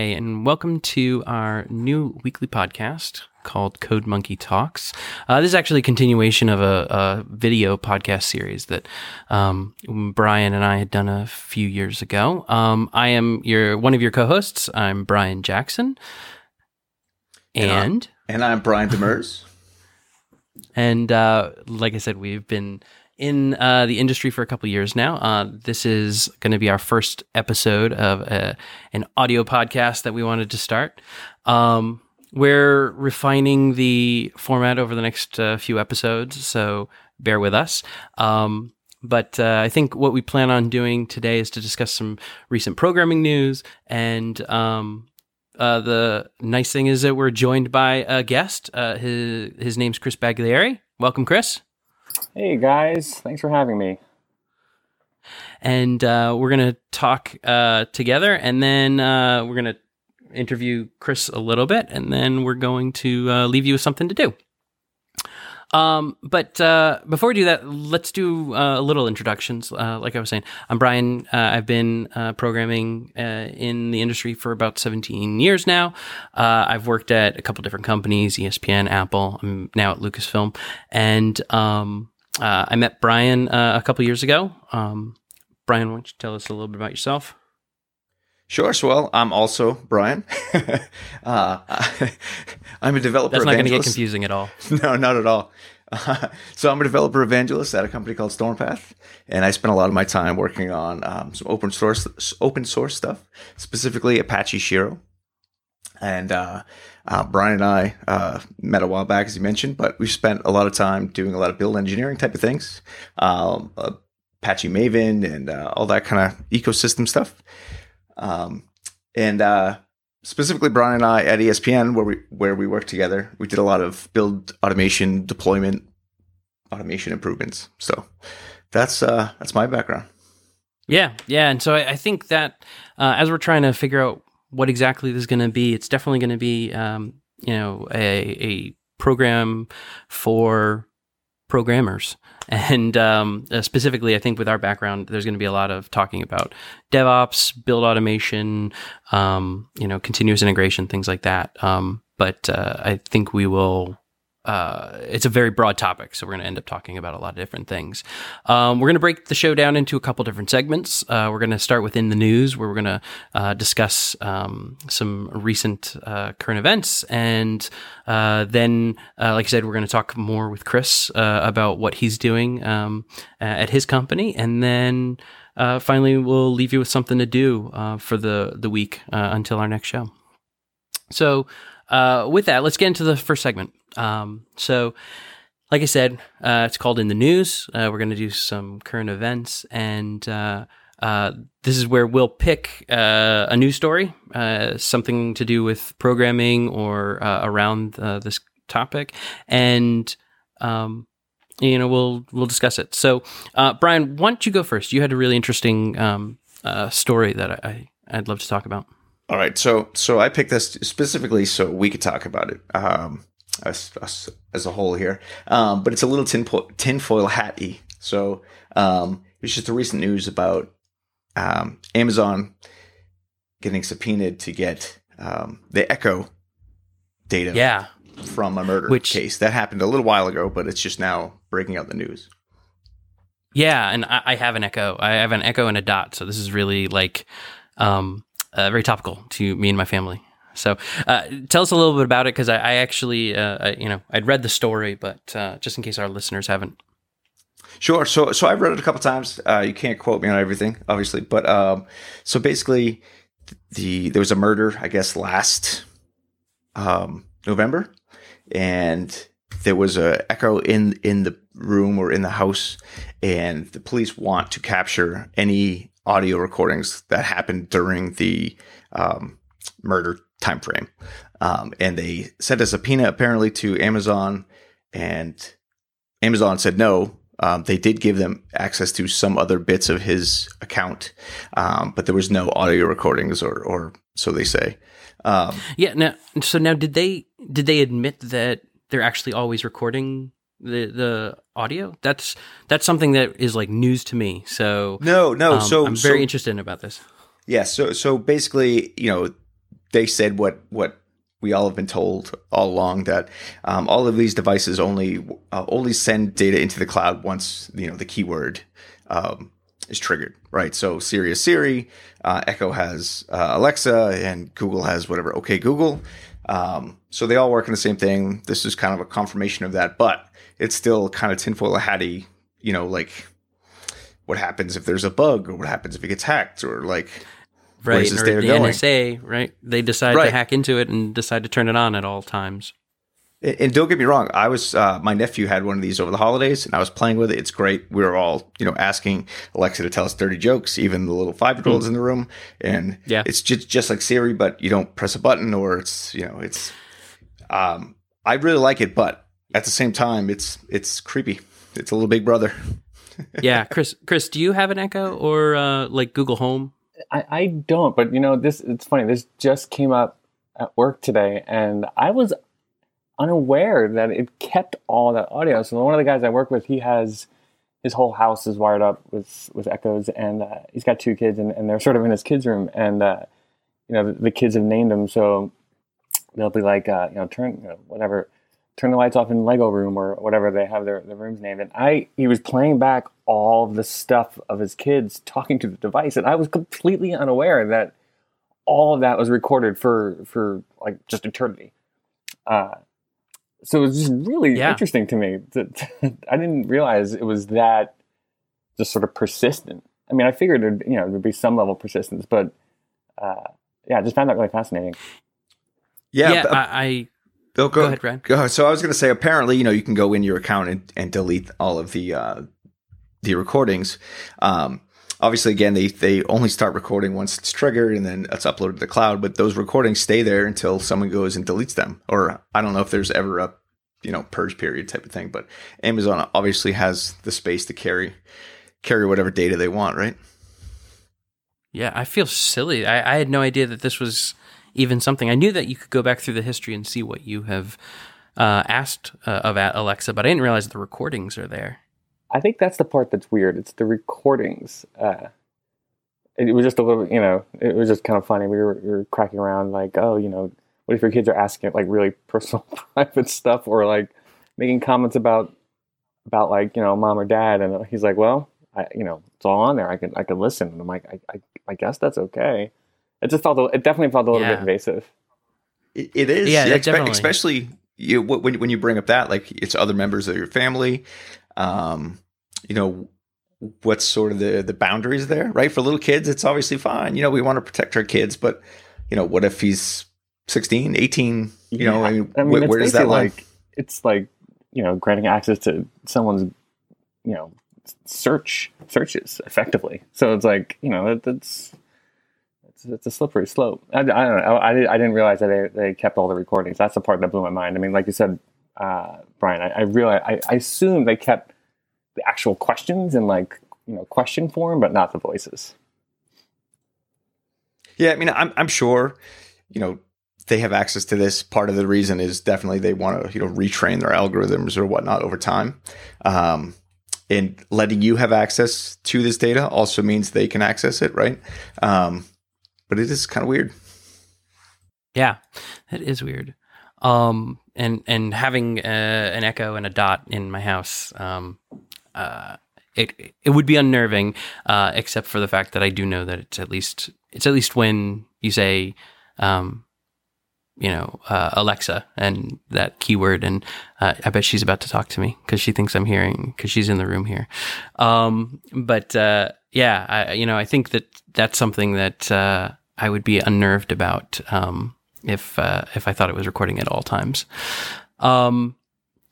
and welcome to our new weekly podcast called Code Monkey Talks. Uh, this is actually a continuation of a, a video podcast series that um, Brian and I had done a few years ago. Um, I am your one of your co-hosts. I'm Brian Jackson, and and, I, and I'm Brian Demers. and uh, like I said, we've been in uh, the industry for a couple years now. Uh, this is going to be our first episode of a, an audio podcast that we wanted to start. Um, we're refining the format over the next uh, few episodes, so bear with us. Um, but uh, I think what we plan on doing today is to discuss some recent programming news. And um, uh, the nice thing is that we're joined by a guest. Uh, his, his name's Chris Baglieri. Welcome, Chris. Hey guys, thanks for having me. And uh, we're gonna talk uh, together, and then uh, we're gonna interview Chris a little bit, and then we're going to uh, leave you with something to do. Um, but uh, before we do that, let's do uh, a little introductions. Uh, like I was saying, I'm Brian. Uh, I've been uh, programming uh, in the industry for about 17 years now. I've worked at a couple different companies, ESPN, Apple. I'm now at Lucasfilm, and um, I met Brian a couple years ago. Um, Brian, why don't you tell us a little bit about yourself? Sure. So, well, I'm also Brian. uh, I'm a developer. Evangelist. That's not going to get confusing at all. no, not at all. Uh, so, I'm a developer evangelist at a company called Stormpath, and I spend a lot of my time working on um, some open source open source stuff, specifically Apache Shiro. And uh, uh, Brian and I uh, met a while back, as you mentioned, but we spent a lot of time doing a lot of build engineering type of things, um, Apache Maven, and uh, all that kind of ecosystem stuff. Um, and uh, specifically, Brian and I at ESPN, where we where we worked together, we did a lot of build automation, deployment, automation improvements. So that's uh, that's my background. Yeah, yeah, and so I, I think that uh, as we're trying to figure out what exactly this is going to be, it's definitely going to be um, you know a a program for programmers. And um, uh, specifically, I think with our background, there's going to be a lot of talking about DevOps, build automation, um, you know, continuous integration, things like that. Um, but uh, I think we will uh, it's a very broad topic, so we're going to end up talking about a lot of different things. Um, we're going to break the show down into a couple different segments. Uh, we're going to start within the news, where we're going to uh, discuss um, some recent uh, current events, and uh, then, uh, like I said, we're going to talk more with Chris about what he's doing um, at his company, and then finally, we'll leave you with something to do for the the week until our next show. So, with that, let's get into the first segment. Um, so, like I said, uh, it's called In the News. Uh, we're going to do some current events, and uh, uh this is where we'll pick uh, a news story, uh, something to do with programming or around this topic, and um, you know we'll we'll discuss it. So, Brian, why don't you go first? You had a really interesting um, story that I, I'd love to talk about. All right, so so I picked this specifically so we could talk about it. Um, us as a whole here. Um, but it's a little tin tinfoil hatty. So um, it's just the recent news about um, Amazon getting subpoenaed to get um, the Echo data yeah. from a murder Which, case. That happened a little while ago, but it's just now breaking out the news. Yeah, and I, I have an Echo. I have an Echo and a Dot. So this is really like um, uh, very topical to me and my family. So, uh, tell us a little bit about it because I, I, actually, uh, I, you know, I'd read the story, but uh, just in case our listeners haven't. Sure. So, so I've read it a couple times. Uh, you can't quote me on everything, obviously, but um, so basically, the there was a murder, I guess, last um, November, and there was a echo in in the room or in the house, and the police want to capture any audio recordings that happened during the um, murder time frame. Um, and they sent a subpoena apparently to Amazon, and Amazon said no. Um, they did give them access to some other bits of his account, um, but there was no audio recordings, or, or so they say. Um, yeah. Now, so now, did they did they admit that they're actually always recording the the audio? That's that's something that is like news to me. So no, no. Um, so I'm very so, interested in about this. Yeah. So so basically, you know, they said what what we all have been told all along that um, all of these devices only uh, only send data into the cloud once you know the keyword um, is triggered, right? So Siri is Siri, uh, Echo has uh, Alexa, and Google has whatever. Okay, Google. Um, so they all work in the same thing. This is kind of a confirmation of that, but it's still kind of tinfoil hatty. You know, like what happens if there's a bug, or what happens if it gets hacked, or like right, or the going? NSA, right? They decide right. to hack into it and decide to turn it on at all times. And don't get me wrong, I was uh, my nephew had one of these over the holidays, and I was playing with it. It's great. We were all you know asking Alexa to tell us dirty jokes, even the little five year olds mm. in the room, and yeah, it's just just like Siri, but you don't press a button, or it's you know it's. Um, I really like it, but at the same time, it's it's creepy. It's a little big brother. yeah, Chris. Chris, do you have an Echo or uh, like Google Home? I, I don't, but you know this. It's funny. This just came up at work today, and I was unaware that it kept all that audio. So one of the guys I work with, he has his whole house is wired up with with echoes, and uh, he's got two kids, and, and they're sort of in his kids' room, and uh, you know the, the, kids have named him, so they'll be like, uh, you know, turn you know, whatever, turn the lights off in Lego room or whatever they have their, their rooms named. And I he was playing back all the stuff of his kids talking to the device, and I was completely unaware that all of that was recorded for for like just eternity. Uh, so it was just really yeah. interesting to me that I didn't realize it was that just sort of persistent. I mean, I figured there'd, you know there'd be some level of persistence, but uh, yeah, I just found that really fascinating. Yeah, yeah I, I go, go, go ahead, Ryan. Go ahead. So I was going to say, apparently, you know, you can go in your account and, and delete all of the uh, the recordings. Um, obviously, again, they they only start recording once it's triggered, and then it's uploaded to the cloud. But those recordings stay there until someone goes and deletes them. Or I don't know if there's ever a you know purge period type of thing. But Amazon obviously has the space to carry carry whatever data they want, right? Yeah, I feel silly. I, I had no idea that this was even something. I knew that you could go back through the history and see what you have uh, asked uh, of Alexa, but I didn't realize the recordings are there. I think that's the part that's weird. It's the recordings. Uh, it, was just a little, you know, it was just kind of funny. We were, we were cracking around like, oh, you know, what if your kids are asking like really personal, private stuff, or like making comments about about like you know mom or dad, and he's like, well, I, you know, it's all on there. I can I can listen. And I'm like, I, I, I guess that's okay. It just felt, it definitely felt a little yeah. bit invasive. it, it is, yeah, yeah especially you when when you bring up that like it's other members of your family um, you know, what's sort of the the boundaries there, right? For little kids, it's obviously fine. You know, we want to protect our kids, but you know, what if he's 16, 18? You yeah. know, I mean, I mean wh- where does that line? Like, it's like you know, granting access to someone's you know search searches effectively. So it's like you know, it, it's it's, it's a slippery slope. I, I don't know. I, I didn't realize that they, they kept all the recordings. That's the part that blew my mind. I mean, like you said, uh, Brian. I, I I, I they kept the actual questions in like you know question form, but not the voices. Yeah, I mean, I'm I'm sure, you know, they have access to this. Part of the reason is definitely they want to you know retrain their algorithms or whatnot over time. Um, and letting you have access to this data also means they can access it, right? Um, but it is kind of weird. Yeah, it is weird. Um, and and having uh, an echo and a dot in my house, um, uh, it it would be unnerving, uh, except for the fact that I do know that it's at least it's at least when you say, um, you know, uh, Alexa and that keyword, and uh, I bet she's about to talk to me because she thinks I'm hearing because she's in the room here. Um, but uh, yeah, I, you know, I think that that's something that uh, I would be unnerved about. Um, if uh, if I thought it was recording at all times. Um,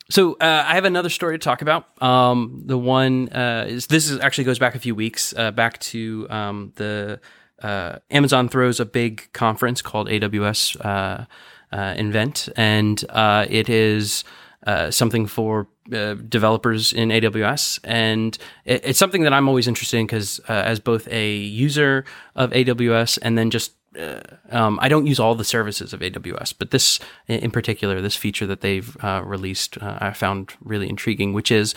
so uh, I have another story to talk about. Um, the one uh, is this is actually goes back a few weeks, uh, back to um, the uh, Amazon throws a big conference called AWS uh, Invent, and it is something for developers in AWS, and it, it's something that I'm always interested in because as both a user of AWS and then just uh, um, I don't use all the services of AWS, but this in particular, this feature that they've uh, released, uh, I found really intriguing, which is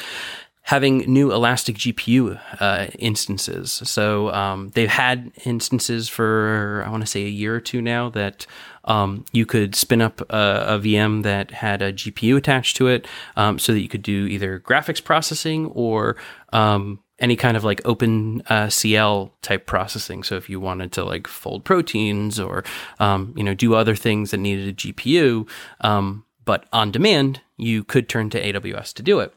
having new Elastic GPU uh, instances. So um, they've had instances for I want to say a year or two now that um, you could spin up a, a, VM that had a GPU attached to it, um, so that you could do either graphics processing or um, any kind of like open uh, CL type processing. So if you wanted to like fold proteins or um, you know do other things that needed a GPU, um, but on demand, you could turn to AWS to do it.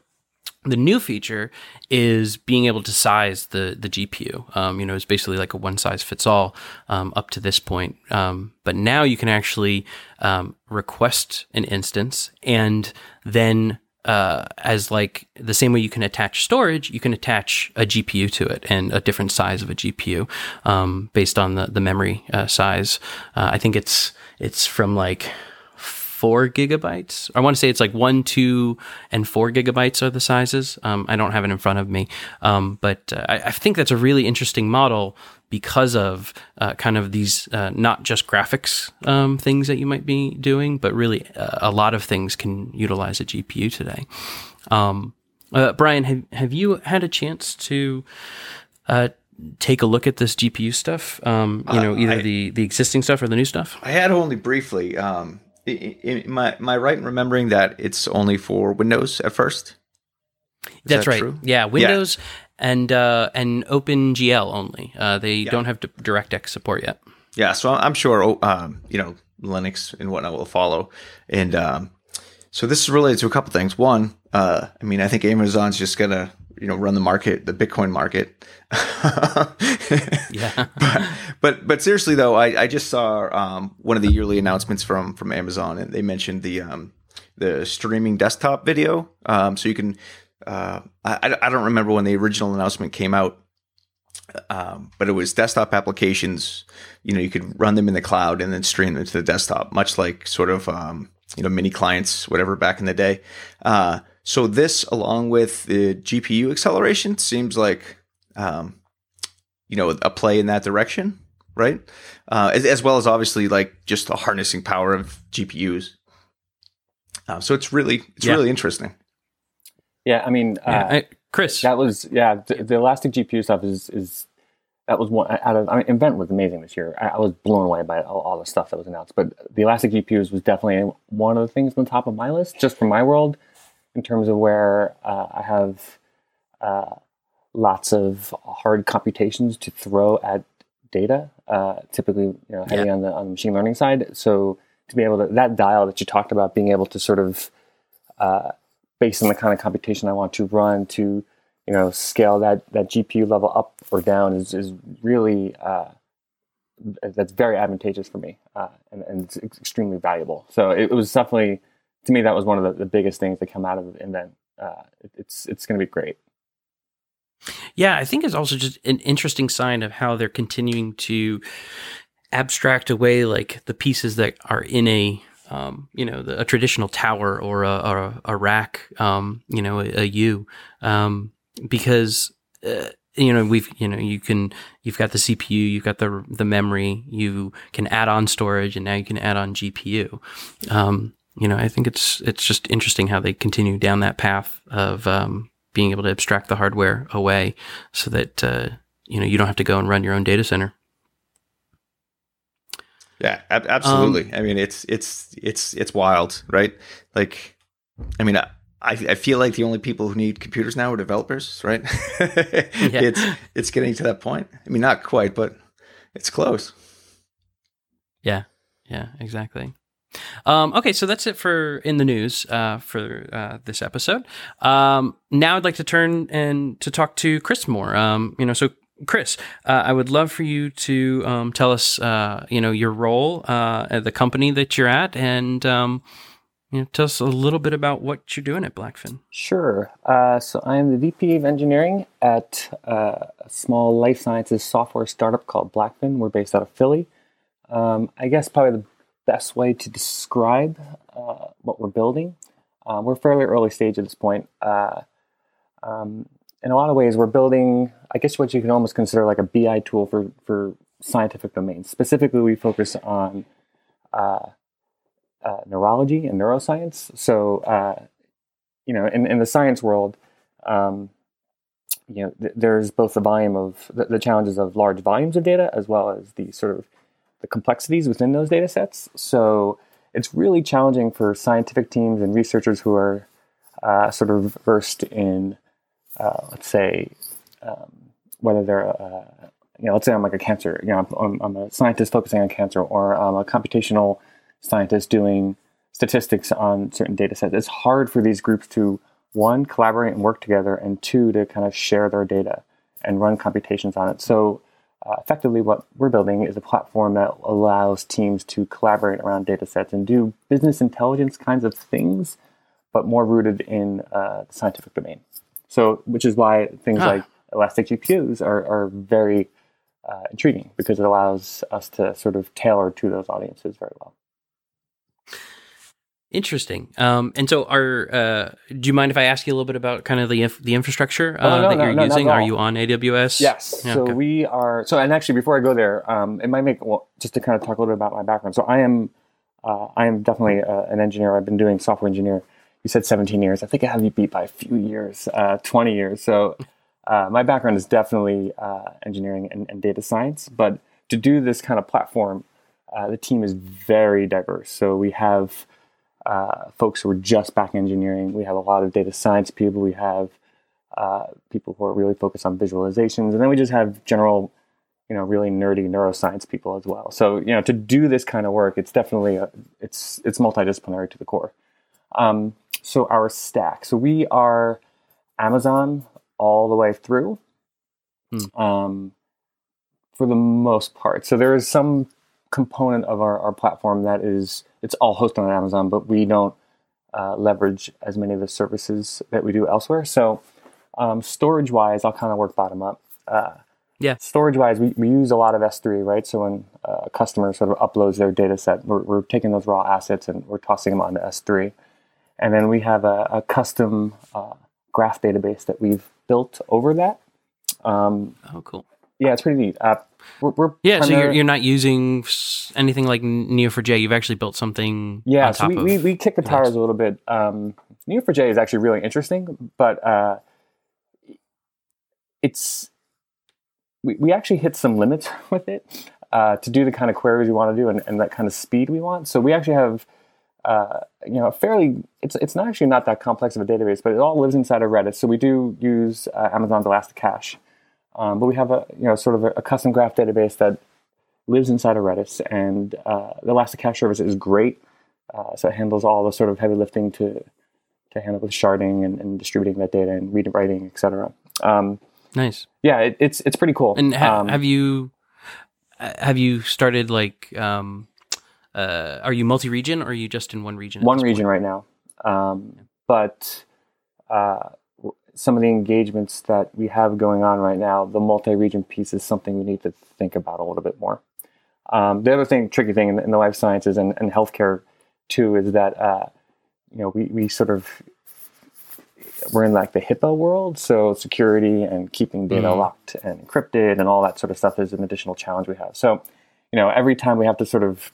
The new feature is being able to size the the GPU. Um, you know, it's basically like a one size fits all um, up to this point. Um, but now you can actually um, request an instance and then uh, as like the same way you can attach storage, you can attach a GPU to it and a different size of a GPU um, based on the the memory uh, size. Uh, I think it's it's from like four gigabytes. I want to say it's like one, two, and four gigabytes are the sizes. Um, I don't have it in front of me, um, but uh, I, I, think that's a really interesting model because of uh, kind of these uh, not just graphics um, things that you might be doing, but really uh, a lot of things can utilize a GPU today. Um, uh, Brian, have have you had a chance to? Uh, take a look at this GPU stuff? Um, you know, either I, the the existing stuff or the new stuff. I had only briefly. Um, am I, am I right in remembering that it's only for Windows at first? Is That's that right. True? Yeah, Windows yeah. and uh, and OpenGL only. Uh, they yeah. don't have DirectX support yet. Yeah, so I'm sure oh, um, you know Linux and whatnot will follow, and um, so this is related to a couple things. One, uh, I mean, I think Amazon's just gonna you know run the market, the Bitcoin market. yeah. but, but but seriously though, I, I just saw um, one of the yearly announcements from from Amazon, and they mentioned the um, the streaming desktop video. Um, so you can uh, I I don't remember when the original announcement came out. Um, but it was desktop applications. You know, you could run them in the cloud and then stream them to the desktop, much like sort of um, you know mini clients, whatever back in the day. Uh, so this, along with the GPU acceleration, seems like um, you know a play in that direction, right? Uh, as, as, well as obviously like just the harnessing power of GPUs. Uh, so it's really it's yeah. really interesting. Yeah, I mean, yeah, uh, I, Chris, that was yeah. The, the, elastic GPU stuff is is that was one out of I mean, Invent was amazing this year. I, I was blown away by all, all, the stuff that was announced. But the elastic GPUs was definitely one of the things on the top of my list, just from my world in terms of where uh, I have uh, lots of hard computations to throw at data, uh, typically you know, heavy yeah. on the on the machine learning side. So to be able to that dial that you talked about, being able to sort of uh, based on the kind of computation I want to run to you know scale that that GPU level up or down is is really uh, that's very advantageous for me uh, and, and it's extremely valuable. So it, it was definitely to me, that was one of the, the biggest things that come out of Invent. Uh, it, it's it's going to be great. Yeah, I think it's also just an interesting sign of how they're continuing to abstract away like the pieces that are in a um, you know the, a traditional tower or a, a, a rack, um, you know, a, a U, um, because. Uh, you know we've you know you can you've got the CPU you've got the the memory you can add on storage and now you can add on GPU um, you know, I think it's it's just interesting how they continue down that path of um, being able to abstract the hardware away, so that uh, you know you don't have to go and run your own data center. Yeah, ab- absolutely. Um, I mean, it's it's it's it's wild, right? Like, I mean, I, I feel like the only people who need computers now are developers, right? yeah. It's it's getting to that point. I mean, not quite, but it's close. Yeah, yeah, exactly. Um, okay, so that's it for in the news uh, for uh, this episode. Um, now I'd like to turn and to talk to Chris more. Um, you know, so Chris, uh, I would love for you to um, tell us, uh, you know, your role uh, at the company that you're at, and um, you know, tell us a little bit about what you're doing at Blackfin. Sure. Uh, so I am the VP of Engineering at a small life sciences software startup called Blackfin. We're based out of Philly. Um, I guess probably the best way to describe uh, what we're building. Uh, we're fairly early stage at this point. Uh, um, in a lot of ways, we're building, I guess, what you can almost consider like a BI tool for for scientific domains. Specifically, we focus on uh, uh, neurology and neuroscience. So, uh, you know, in, in the science world, um, you know, th- there's both the volume of the, the, challenges of large volumes of data as well as the sort of the complexities within those data sets. So it's really challenging for scientific teams and researchers who are uh, sort of versed in, uh, let's say, um, whether they're, uh, you know, let's say I'm like a cancer, you know, I'm, I'm, a scientist focusing on cancer, or I'm a computational scientist doing statistics on certain data sets. It's hard for these groups to one, collaborate and work together, and two, to kind of share their data and run computations on it. So uh, effectively, what we're building is a platform that allows teams to collaborate around data sets and do business intelligence kinds of things, but more rooted in uh, the scientific domain. So, which is why things like elastic GPUs are, are very uh, intriguing because it allows us to sort of tailor to those audiences very well. Interesting. Um, and so, are uh, do you mind if I ask you a little bit about kind of the inf- the infrastructure uh, oh, no, that no, you're no, using? Are you on AWS? Yes. Yeah, so okay. we are. So, and actually, before I go there, um, it might make well, just to kind of talk a little bit about my background. So, I am uh, I am definitely uh, an engineer. I've been doing software engineer. You said 17 years. I think I have you beat by a few years, uh, 20 years. So, uh, my background is definitely engineering and, and, data science. But to do this kind of platform, the team is very diverse. So we have uh, folks who are just back engineering. We have a lot of data science people. We have uh, people who are really focused on visualizations, and then we just have general, you know, really nerdy neuroscience people as well. So you know, to do this kind of work, it's definitely a, it's it's multidisciplinary to the core. Um, so our stack. So we are Amazon all the way through. Hmm. Um, for the most part. So there is some component of our, our platform that is it's all hosted on Amazon, but we don't uh, leverage as many of the services that we do elsewhere. So um, storage wise, I'll kind of work bottom up. Uh, yeah. Storage wise, we, we use a lot of S3, right? So when a customer sort of uploads their data set, we're, we're taking those raw assets and we're tossing them onto S3. And then we have a, a custom uh, graph database that we've built over that. Um, oh, cool. Yeah, it's pretty neat. Uh, we're, we're yeah, so you're, you're not using anything like Neo4j. You've actually built something. Yeah, so we, we, we kick the tires a little bit. Um, Neo4j is actually really interesting, but uh, it's we, we actually hit some limits with it uh, to do the kind of queries we want to do and, and that kind of speed we want. So we actually have uh, you know, a fairly. It's it's not actually not that complex of a database, but it all lives inside of Redis. So we do use uh, Amazon's Elasticache, um, but we have a you know sort of a, a, custom graph database that lives inside of Redis, and uh, the Elasticache service is great. Uh, so it handles all the sort of heavy lifting to to handle with sharding and, and distributing that data and reading, writing, etc. Um, nice. Yeah, it, it's it's pretty cool. And ha- um, have you have you started like um, uh, are you multi-region or are you just in one region? One region point? right now, um, but uh, some of the engagements that we have going on right now, the multi-region piece is something we need to think about a little bit more. Um, the other thing, tricky thing in, in the life sciences and, and healthcare too, is that uh, you know we, we sort of we're in like the HIPAA world, so security and keeping data mm. locked and encrypted and all that sort of stuff is an additional challenge we have. So, you know, every time we have to sort of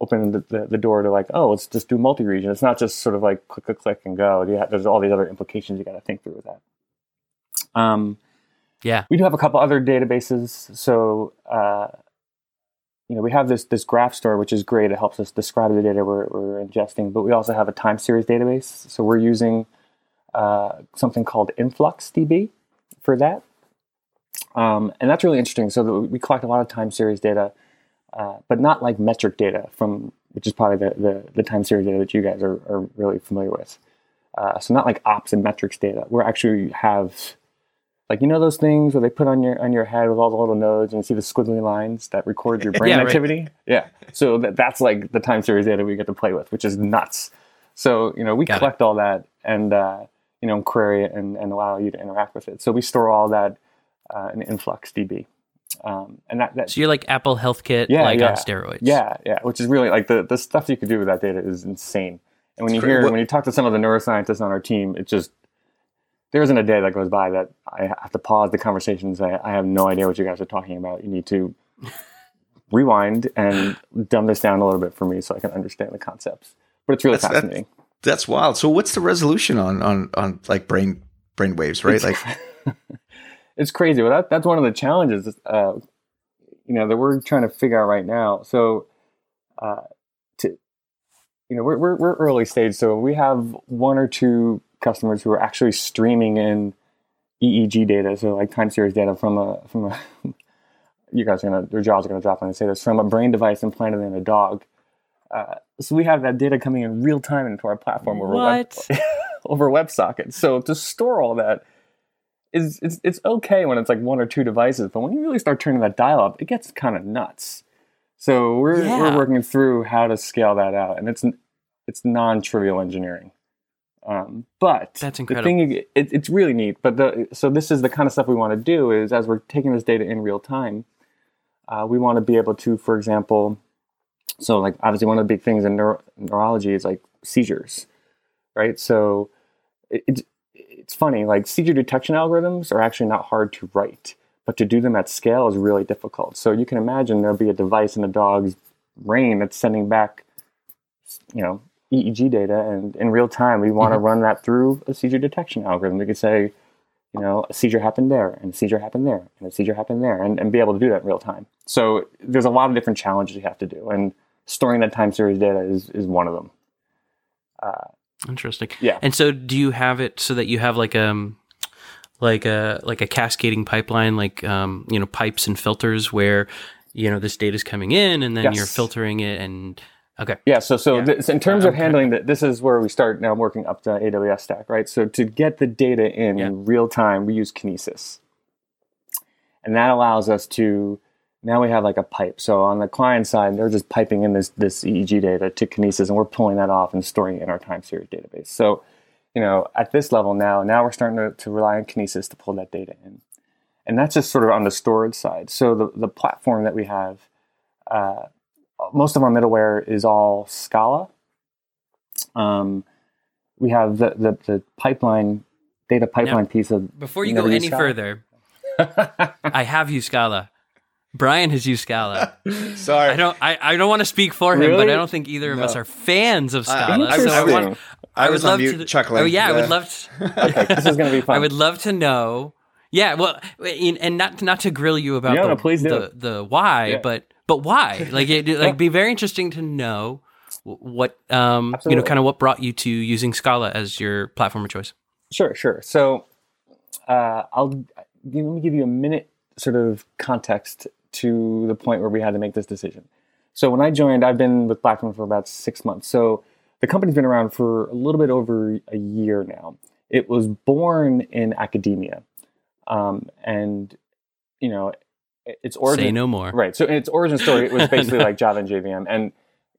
open the, the, the, door to like, oh, let's just do multi-region. It's not just sort of like click, a click and go. There's all these other implications you got to think through with that. Um, yeah, we do have a couple other databases. So, uh, you know, we have this this graph store, which is great. It helps us describe the data we're, we're ingesting. But we also have a time series database. So we're using uh, something called InfluxDB for that. Um, and that's really interesting. So we collect a lot of time series data uh, but not like metric data from which is probably the, the, the time series data that you guys are, are really familiar with. Uh, so not like ops and metrics data. We actually have like you know those things where they put on your on your head with all the little nodes and you see the squiggly lines that record your brain yeah, activity. Right. Yeah. So that, that's like the time series data we get to play with, which is nuts. So you know we Got collect it. all that and uh, you know query it and, and allow you to interact with it. So we store all that uh, in InfluxDB. Um, and that, that, so you're like Apple Health Kit, yeah, like yeah. on steroids. Yeah, yeah. Which is really like the the stuff you could do with that data is insane. And when it's you hear when you talk to some of the neuroscientists on our team, it just there isn't a day that goes by that I have to pause the conversation and say, I have no idea what you guys are talking about. You need to rewind and dumb this down a little bit for me so I can understand the concepts. But it's really that's, fascinating. That, that's wild. So what's the resolution on on on like brain brain waves, right? Like it's crazy. But that, that's one of the challenges, uh, you know, that we're trying to figure out right now. So, uh, to you know, we're, we're we're early stage, so we have one or two customers who are actually streaming in EEG data, so like time series data from a from a. you guys are gonna your jaws are gonna drop when I say this from a brain device implanted in a dog. Uh, so we have that data coming in real time into our platform over web, over WebSocket. So to store all that is it's it's okay when it's like one or two devices, but when you really start turning that dial up, it gets kind of nuts. So we're Yeah. we're working through how to scale that out, and it's it's non trivial engineering. Um, but That's incredible. the thing it, it's really neat. But the so this is the kind of stuff we want to do is as we're taking this data in real time, uh, we want to be able to, for example, so like obviously one of the big things in neuro- neurology is like seizures, right? So it, it's it's funny like seizure detection algorithms are actually not hard to write, but to do them at scale is really difficult. So you can imagine there'll be a device in a dog's brain that's sending back, you know, EEG data, and in real time we want to mm-hmm. run that through a seizure detection algorithm. We could say, you know, a seizure happened there, and a seizure happened there, and a seizure happened there, and, and be able to do that in real time. So there's a lot of different challenges you have to do, and storing that time series data is, is one of them. Uh, Interesting. Yeah. And so, do you have it so that you have like um like a like a cascading pipeline, like um you know pipes and filters where you know this data is coming in and then Yes. you're filtering it and okay Yeah. So so Yeah. This, in terms Uh, of okay. handling that, this is where we start now working up the AWS stack, right? So to get the data in Yeah. in real time, we use Kinesis, and that allows us to. Now we have like a pipe. So on the client side, they're just piping in this this EEG data to Kinesis, and we're pulling that off and storing it in our time series database. So, you know, at this level now, now we're starting to, to rely on Kinesis to pull that data in, and that's just sort of on the storage side. So the the platform that we have. Uh, most of our middleware is all Scala. Um, we have the, the, the pipeline, data pipeline piece of. before you You go any Scala? further i have you scala brian has used scala Sorry. i don't i, I don't want to speak for him but i don't think either of us are fans of scala I so i want I I was would on love mute to chuckling. oh yeah i would love to okay, this is going to be fun. I would love to know. Yeah, well, in- and not not to grill you about No, the, no, please the the why, Yeah. but but why? Like it like be very interesting to know what um you know kind of what brought you to using Scala as your platform of choice. Sure, sure. So uh, I'll let me give you a minute sort of context to the point where we had to make this decision. So when I joined, I've been with Blackfin for about six months. So the company's been around for a little bit over a year now. It was born in academia, um, and you know, its origin. Say no more. Right. So its origin story, it was basically like Java and JVM, and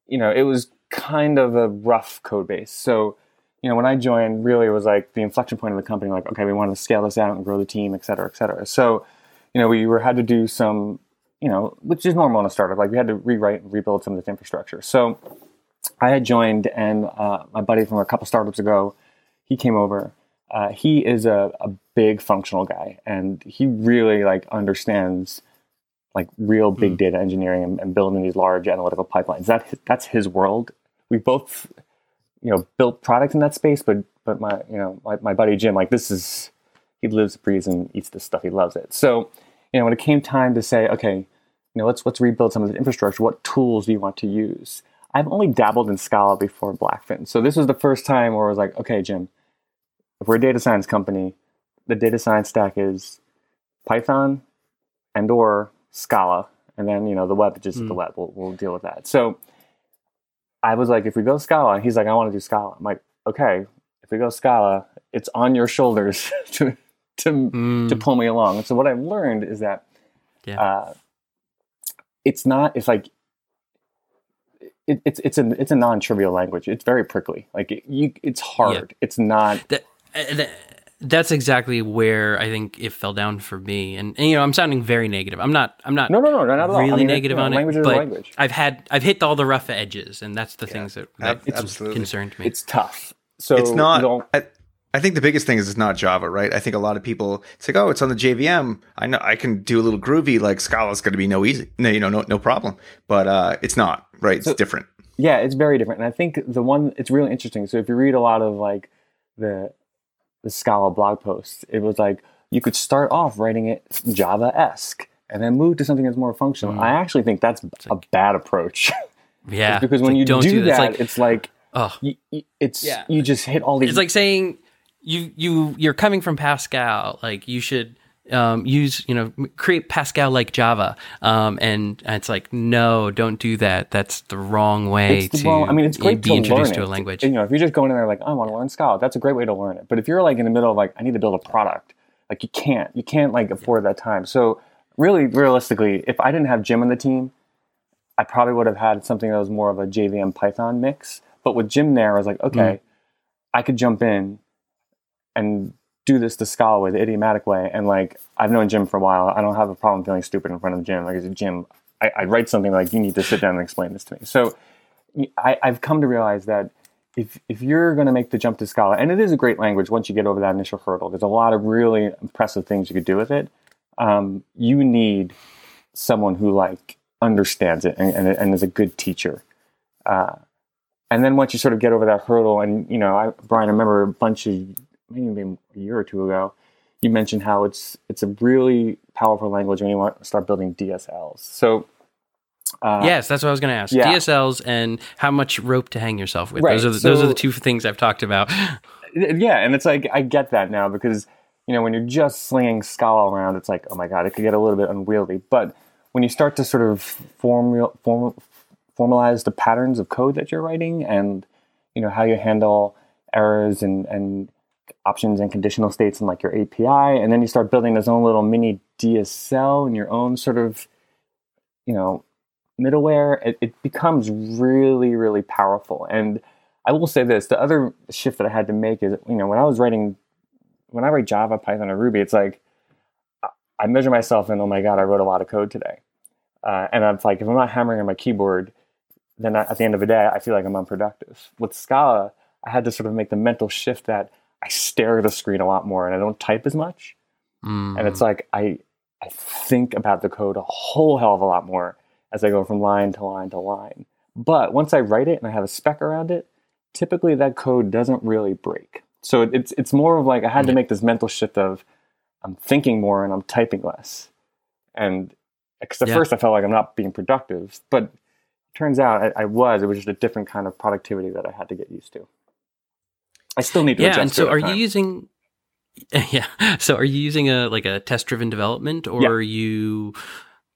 you know, it was kind of a rough code base. So you know, when I joined, really it was like the inflection point of the company. Like, okay, we want to scale this out and grow the team, et cetera, et cetera. So you know, we were had to do some, you know, which is normal in a startup. Like we had to rewrite and rebuild some of this infrastructure. So I had joined, and uh, my buddy from a couple startups ago, he came over. Uh, he is a, a big functional guy, and he really like understands like real big data engineering and, and building these large analytical pipelines. That that's his world. We both, you know, built products in that space, but but my you know my, my buddy Jim, like this is he lives, breathes, and eats this stuff. He loves it. So you know, when it came time to say, okay, you know, let's let's rebuild some of the infrastructure. What tools do you want to use? I've only dabbled in Scala before Blackfin, so this was the first time where I was like, okay, Jim, if we're a data science company, the data science stack is Python and or Scala, and then you know the web just the mm. web. We'll, we'll deal with that. So I was like, if we go Scala, and he's like, I want to do Scala. I'm like, okay, if we go Scala, it's on your shoulders to to Mm, to pull me along. And so what I've learned is that Yeah. uh, it's not it's like it, it's it's a it's a non trivial language. It's very prickly. Like it, you, it's hard. It's not. that, uh, that- that's exactly where I think it fell down for me. And, and, you know, I'm sounding very negative. I'm not. I'm not. No, no, no, not at all. I really mean, it- negative you know, on language it, is but language. I've had I've hit all the rough edges, and that's the things that, that Ab- absolutely. concerned me. It's tough. So it's not. don't- I, I think the biggest thing is it's not Java, right? I think a lot of people it's like, oh, it's on the JVM. I know I can do a little groovy. Like Scala's going to be no easy, no, you know, no, no problem. But uh, it's not, right? It's different. Yeah, it's very different. And I think the one it's really interesting. So if you read a lot of like the the Scala blog posts, it was like you could start off writing it Java esque and then move to something that's more functional. Mm. I actually think that's a bad approach. Yeah, because when like, you don't do, that, that, it's like, it's like oh, you, you- it's Yeah. you just hit all these. it's like saying you you you're coming from Pascal, like you should um, use you know create Pascal like Java, um, and it's like no, don't do that. That's the wrong way It's the to wrong- I mean, it's great be to introduced learn to a language. You know, if you're just going in there like, I want to learn Scala, that's a great way to learn it. But if you're like in the middle of like, I need to build a product, like you can't, you can't like afford that time. So really, realistically, if I didn't have Jim on the team, I probably would have had something that was more of a JVM Python mix. But with Jim there, I was like, okay, Mm. I could jump in and do this the Scala way, the idiomatic way. And like, I've known Jim for a while. I don't have a problem feeling stupid in front of Jim. Like, I said, Jim, I, I write something like, you need to sit down and explain this to me. So I, I've come to realize that if if you're going to make the jump to Scala, and it is a great language once you get over that initial hurdle, there's a lot of really impressive things you could do with it. Um, you need someone who like understands it and, and, and is a good teacher. Uh, and then once you sort of get over that hurdle, and you know, I, Brian, I remember a bunch of maybe a year or two ago, you mentioned how it's it's a really powerful language when you want to start building DSLs. So uh, yes, that's what I was going to ask. yeah. DSLs and how much rope to hang yourself with. Right, Those are the, those are the two things I've talked about. yeah, and it's like I get that now because you know when you're just slinging Scala around, it's like oh my god, it could get a little bit unwieldy. But when you start to sort of formul, form, formalize the patterns of code that you're writing, and you know how you handle errors and and options and conditional states in like your API, and then you start building this own little mini DSL and your own sort of you know middleware, it, it becomes really really powerful and I will say this: the other shift that I had to make is, you know, when I was writing, when I write Java, Python, or Ruby, it's like I- measure myself and oh my god, I wrote a lot of code today, uh, and I'm like, if I'm not hammering on my keyboard, then at the end of the day, I feel like I'm unproductive. With Scala, I had to sort of make the mental shift that I stare at the screen a lot more and I don't type as much, Mm. and it's like I I think about the code a whole hell of a lot more as I go from line to line to line. But once I write it and I have a spec around it, typically that code doesn't really break. So it- it's it's more of like I had to make this mental shift of I'm thinking more and I'm typing less. And because at Yeah. first I felt like I'm not being productive, but it turns out I, I was. It was just a different kind of productivity that I had to get used to. I still need to yeah, adjust and so are at you using? Yeah. So are you using a like a test driven development, or Yeah. are you?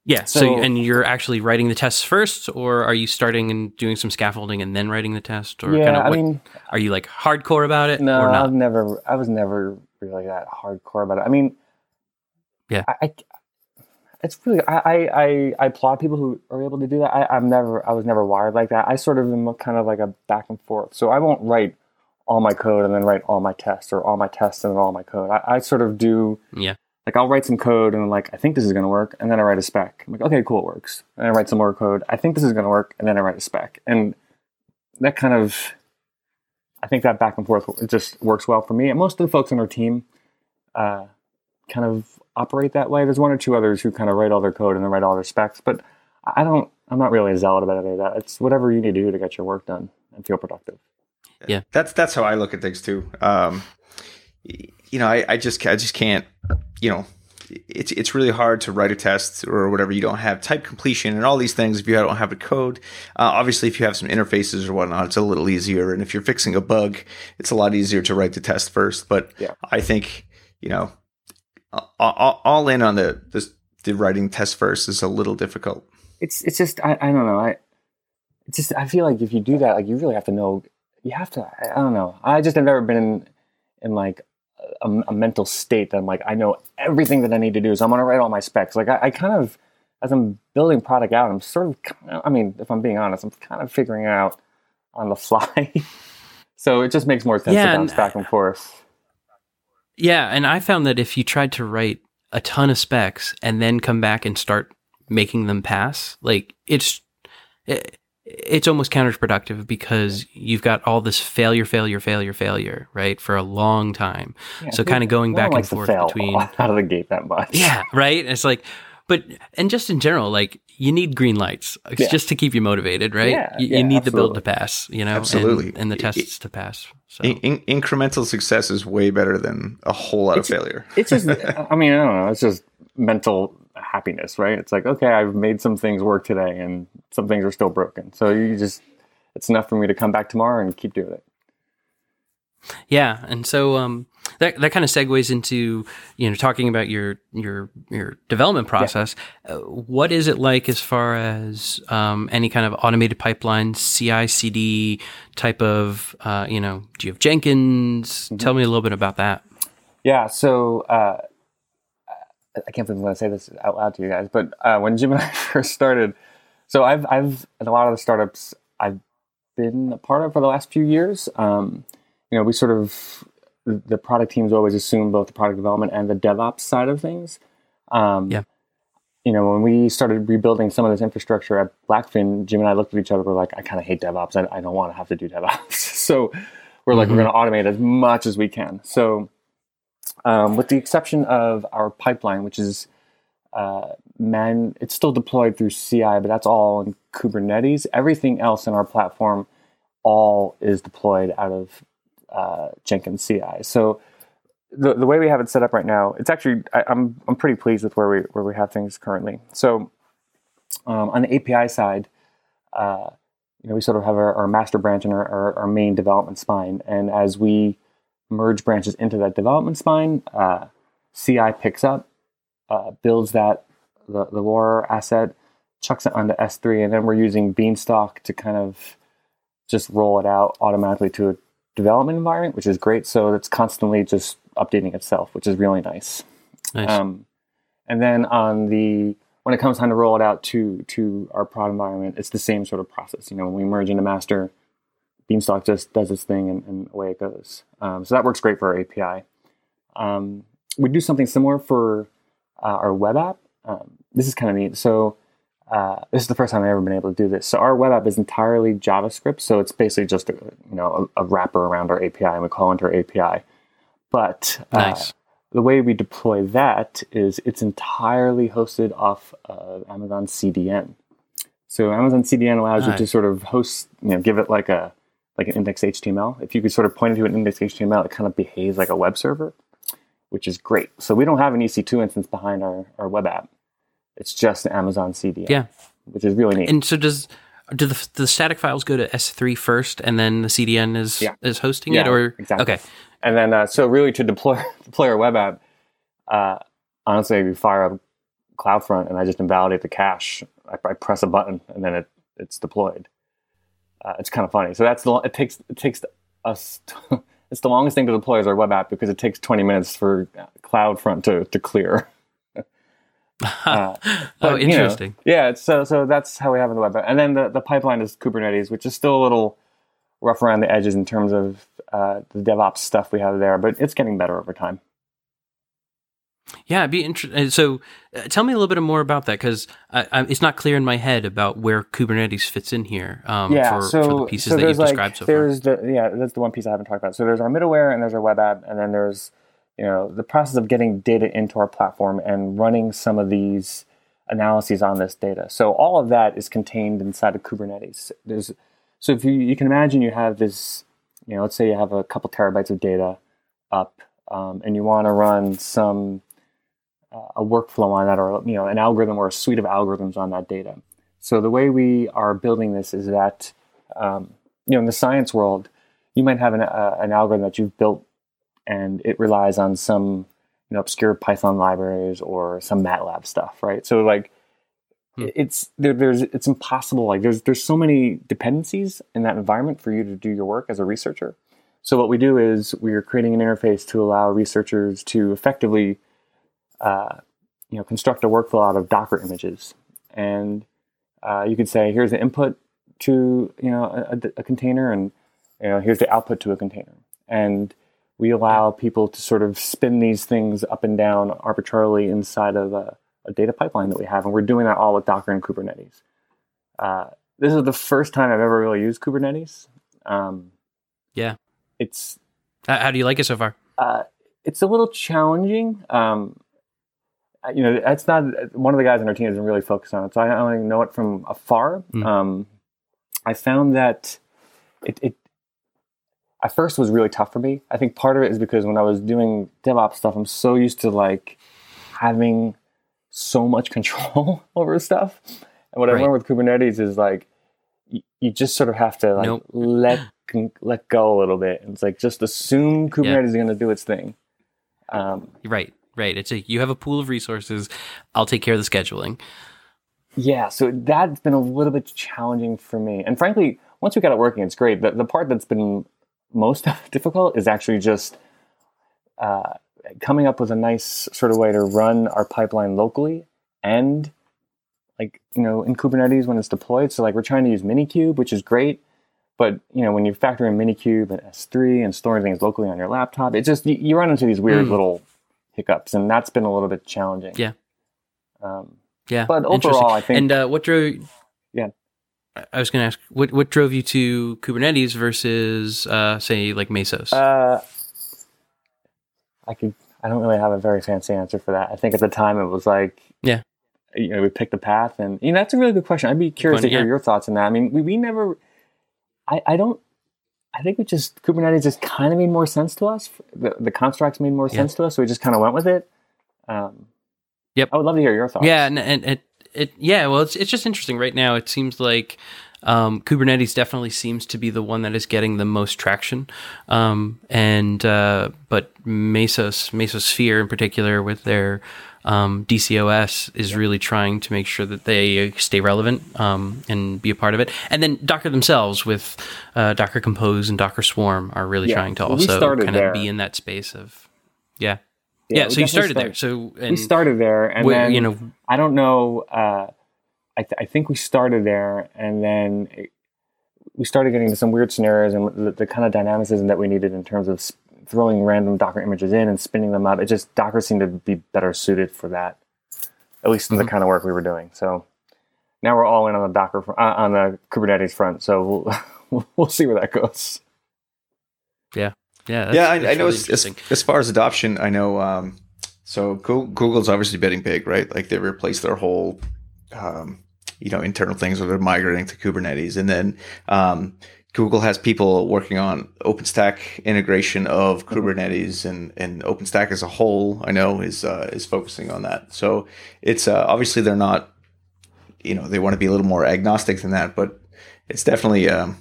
Yeah. So, So- and you're actually writing the tests first, or are you starting and doing some scaffolding and then writing the test, or yeah, kind of I mean, are you like hardcore about it, No, I've never. I was never really that hardcore about it. I mean, Yeah. I, I it's really. I, I I I applaud people who are able to do that. I, I'm never. I was never wired like that. I sort of am kind of like a back and forth. So I won't write all my code and then write all my tests, or all my tests and then all my code. I, I sort of do. Yeah. Like I'll write some code and I'm like, I think this is going to work, and then I write a spec. I'm like, okay, cool, it works. And I write some more code. I think this is going to work, and then I write a spec. And that kind of I think that back and forth it just works well for me. And most of the folks on our team uh, kind of operate that way. There's one or two others who kind of write all their code and then write all their specs, but I don't. I'm not really a zealot about any of that. It's whatever you need to do to get your work done and feel productive. That's that's how I look at things too. Um, you know, I, I just I just can't. You know, it's it's really hard to write a test or whatever. You don't have type completion and all these things if you don't have a code. Uh, obviously, if you have some interfaces or whatnot, it's a little easier. And if you're fixing a bug, it's a lot easier to write the test first. But Yeah. I think you know, all, all, all in on the, the the writing test first is a little difficult. It's it's just I, I don't know. I it's just I feel like if you do that, like you really have to know. You have to. I, don't know. I just have never been in in like a, a mental state that I'm like I know everything that I need to do. So I'm gonna write all my specs. Like I, I kind of as I'm building product out, I'm sort of. I mean, if I'm being honest, I'm kind of figuring it out on the fly. so it just makes more sense Yeah, to bounce back and forth. Yeah, and I found that if you tried to write a ton of specs and then come back and start making them pass, like it's it, it's almost counterproductive because you've got all this failure, failure, failure, failure, right, for a long time. Yeah, so kind of going back and forth between out of the gate that much. yeah, right. It's like, but and just in general, like you need green lights uh, yeah. just to keep you motivated, right? Yeah, you, yeah, you need absolutely. the build to pass, you know, absolutely, and, and the tests to pass. So. In, in, incremental success is way better than a whole lot it's, of failure. It's just, I mean, I don't know. It's just mental happiness, right? It's like, okay, I've made some things work today, and some things are still broken. So you just, it's enough for me to come back tomorrow and keep doing it. Yeah, and so um, that that kind of segues into you know talking about your your your development process. Yeah. Uh, what is it like as far as um, any kind of automated pipeline, CI/CD type of uh, you know? Do you have Jenkins? Mm-hmm. Tell me a little bit about that. Yeah, so uh, I can't believe I'm going to say this out loud to you guys, but uh, when Jim and I first started, so I've I've in a lot of the startups I've been a part of for the last few years. Um, you know, we sort of the product teams always assume both the product development and the DevOps side of things. Um, yeah. You know, when we started rebuilding some of this infrastructure at Blackfin, Jim and I looked at each other. We're like, I kind of hate DevOps. I, I, don't want to have to do DevOps. so we're like, mm-hmm. we're going to automate as much as we can. So, um, with the exception of our pipeline, which is uh, man, it's still deployed through CI, but that's all in Kubernetes. Everything else in our platform all is deployed out of uh, Jenkins CI. So the the way we have it set up right now, it's actually I, am I'm, I'm pretty pleased with where we where we have things currently. So um, on the API side, uh, you know, we sort of have our, our master branch and our, our, our, main development spine, and as we merge branches into that development spine, uh, CI picks up, uh, builds that the the WAR asset, chucks it onto S3, and then we're using Beanstalk to kind of just roll it out automatically to a development environment, which is great. So it's constantly just updating itself, which is really nice. Nice. Um, and then on the when it comes time to roll it out to to our prod environment, it's the same sort of process. You know, when we merge into master, Beanstalk just does its thing and, and away it goes. Um, so that works great for our API. Um, we do something similar for uh, our web app. Um, this is kind of neat. So uh, this is the first time I've ever been able to do this. So our web app is entirely JavaScript. So it's basically just a, you know a, a wrapper around our API, and we call into our API. But uh, nice. the way we deploy that is it's entirely hosted off of Amazon CDN. So Amazon CDN allows nice. you to sort of host, you know, give it like a like an index HTML. If you could sort of point it to an index HTML, it kind of behaves like a web server, which is great. So we don't have an EC2 instance behind our, our web app. It's just an Amazon CDN. Yeah, which is really neat. And so does do the the static files go to S3 first, and then the CDN is yeah. is hosting yeah, it, or exactly. okay? And then uh, so really to deploy deploy our web app, uh, honestly, we fire up CloudFront and I just invalidate the cache. I, I press a button and then it it's deployed. Uh, it's kind of funny. So that's the it takes it takes us. it's the longest thing to deploy as our web app because it takes 20 minutes for CloudFront to to clear. Uh, but, oh, interesting. You know, yeah, so so that's how we have in the web. app, And then the, the pipeline is Kubernetes, which is still a little rough around the edges in terms of uh, the DevOps stuff we have there, but it's getting better over time. Yeah, it'd be interesting. So, uh, tell me a little bit more about that because it's not clear in my head about where Kubernetes fits in here. Um, yeah, for, so, for the pieces so that you've like, described so there's far. The, yeah, that's the one piece I haven't talked about. So there's our middleware and there's our web app, and then there's you know the process of getting data into our platform and running some of these analyses on this data. So all of that is contained inside of Kubernetes. There's so if you you can imagine you have this, you know, let's say you have a couple terabytes of data up, um, and you want to run some uh, a workflow on that, or you know, an algorithm or a suite of algorithms on that data. So the way we are building this is that, um, you know, in the science world, you might have an, uh, an algorithm that you've built and it relies on some you know obscure Python libraries or some MATLAB stuff, right? So like hmm. it's there, there's it's impossible. Like there's there's so many dependencies in that environment for you to do your work as a researcher. So what we do is we are creating an interface to allow researchers to effectively, uh, you know, construct a workflow out of Docker images, and uh, you could say, here's the input to you know a, a container, and you know here's the output to a container, and we allow people to sort of spin these things up and down arbitrarily inside of a, a data pipeline that we have. And we're doing that all with Docker and Kubernetes. Uh, this is the first time I've ever really used Kubernetes. Um, yeah. It's. How do you like it so far? Uh, it's a little challenging. Um, you know, that's not one of the guys on our team been really focused on it. So I only know it from afar. Mm. Um, I found that it, it at first was really tough for me. I think part of it is because when I was doing DevOps stuff, I'm so used to like having so much control over stuff. And what I Right. learned with Kubernetes is like you, you just sort of have to like Nope. let let go a little bit. And it's like just assume Kubernetes is going to do its thing. Um, Right, right. It's a you have a pool of resources. I'll take care of the scheduling. Yeah, so that's been a little bit challenging for me. And frankly, once we got it working, it's great. The, the part that's been most difficult is actually just uh, coming up with a nice sort of way to run our pipeline locally and like, you know, in Kubernetes when it's deployed. So like we're trying to use Minikube, which is great. But, you know, when you factor in Minikube and S3 and storing things locally on your laptop, it just, you, you run into these weird Mm. little hiccups. And that's been a little bit challenging. Yeah. Um, Yeah, But overall, I think- And uh, what drove? Yeah. I- was going to ask what what drove you to Kubernetes versus uh, say like Mesos. Uh, I could. I don't really have a very fancy answer for that. I think at the time it was like, Yeah. you know, we picked a path, and you know, that's a really good question. I'd be curious one, to hear yeah. your thoughts on that. I mean, we, we never. I I don't. I think we just Kubernetes just kind of made more sense to us. The the constructs made more Yeah. sense to us, so we just kind of went with it. Um, Yep. I would love to hear your thoughts. Yeah, and, and it, it yeah, well, it's it's just interesting right now. It seems like um, Kubernetes definitely seems to be the one that is getting the most traction, um, and uh, but Mesos Mesosphere in particular with their um, DCOS is really trying to make sure that they stay relevant um, and be a part of it. And then Docker themselves with uh, Docker Compose and Docker Swarm are really Yeah, trying to also kind there. of be in that space of yeah. Yeah, we so you definitely started there. So and we started there, and where- then you know I don't know. Uh, I, th- I think we started there, and then it, we started getting into some weird scenarios and the, the kind of dynamicism that we needed in terms of s- throwing random Docker images in and spinning them up. It just Docker seemed to be better suited for that, at least in the Mhm. kind of work we were doing. So now we're all in on the Docker fr- uh, on the Kubernetes front. So we'll we'll see where that goes. yeah, that's, yeah, I, that's I know really as, as, as far as adoption, I know. Um, so Google's obviously betting big, right? Like they replaced their whole, um, you know, internal things, or they're migrating to Kubernetes, and then um, Google has people working on OpenStack integration of Kubernetes, and and OpenStack as a whole, I know is uh, is focusing on that. So it's uh, obviously they're not, you know, they want to be a little more agnostic than that, but it's definitely um,